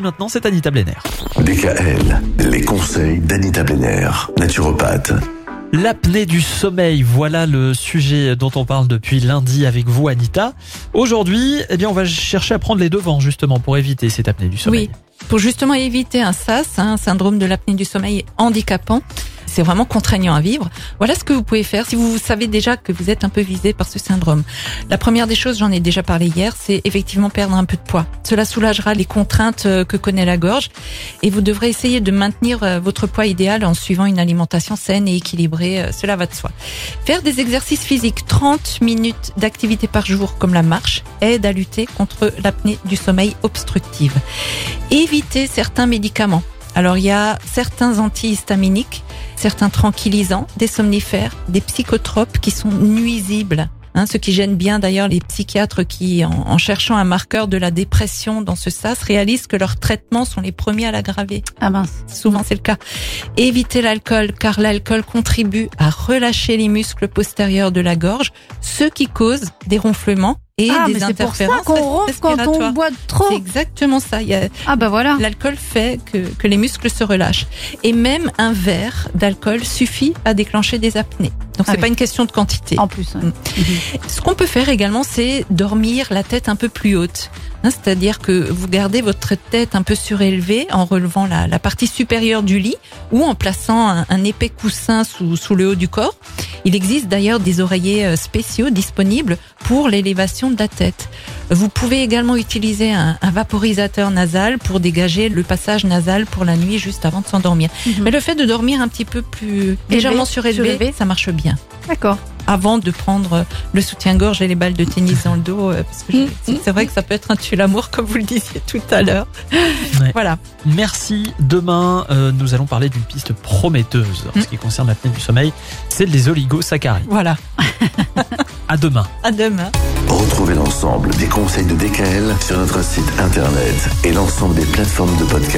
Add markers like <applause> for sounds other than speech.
Maintenant, c'est Anita Blenner. DKL, les conseils d'Anita Blenner, naturopathe. L'apnée du sommeil, voilà le sujet dont on parle depuis lundi avec vous, Anita. Aujourd'hui, eh bien, on va chercher à prendre les devants justement pour éviter cette apnée du sommeil. Oui, pour justement éviter un SAS, un syndrome de l'apnée du sommeil handicapant c'est vraiment contraignant à vivre. Voilà ce que vous pouvez faire si vous savez déjà que vous êtes un peu visé par ce syndrome. La première des choses, j'en ai déjà parlé hier, c'est effectivement perdre un peu de poids. Cela soulagera les contraintes euh, que connaît la gorge et vous devrez essayer de maintenir euh, votre poids idéal en suivant une alimentation saine et équilibrée. Euh, cela va de soi. Faire des exercices physiques, 30 minutes d'activité par jour comme la marche, aide à lutter contre l'apnée du sommeil obstructive. Éviter certains médicaments. Alors il y a certains antihistaminiques certains tranquillisants, des somnifères, des psychotropes qui sont nuisibles. Hein, ce qui gêne bien d'ailleurs les psychiatres qui, en, cherchant un marqueur de la dépression dans ce sas, réalisent que leurs traitements sont les premiers à l'aggraver. Ah mince. Souvent c'est le cas. Éviter l'alcool, car l'alcool contribue à relâcher les muscles postérieurs de la gorge, ce qui cause des ronflements et ah, des interférences pour ça qu'on ronfle quand on boit trop. C'est exactement ça. Il y a, ah bah voilà. L'alcool fait que, que les muscles se relâchent. Et même un verre d'alcool suffit à déclencher des apnées. Donc ah c'est pas une question de quantité. En plus. Mm. Ce qu'on peut faire également, c'est dormir la tête un peu plus haute. Hein, c'est-à-dire que vous gardez votre tête un peu surélevée en relevant la, la partie supérieure du lit ou en plaçant un, un épais coussin sous, sous le haut du corps. Il existe d'ailleurs des oreillers euh, spéciaux disponibles pour l'élévation de la tête. Vous pouvez également utiliser un, vaporisateur nasal pour dégager le passage nasal pour la nuit juste avant de s'endormir. Mhm. Mais le fait de dormir un petit peu plus légèrement surélevé, ça marche bien. D'accord avant de prendre le soutien-gorge et les balles de tennis dans le dos, euh, parce que mhm. c'est vrai que ça peut être un tue-l'amour, comme vous le disiez tout à l'heure. Voilà. Merci. Demain, euh, nous allons parler d'une piste prometteuse en ce qui concerne l'apnée du sommeil, celle des oligosaccharides. Voilà. à demain. <laughs> À demain. Retrouvez l'ensemble des conseils de DKL sur notre site internet et l'ensemble des plateformes de podcast.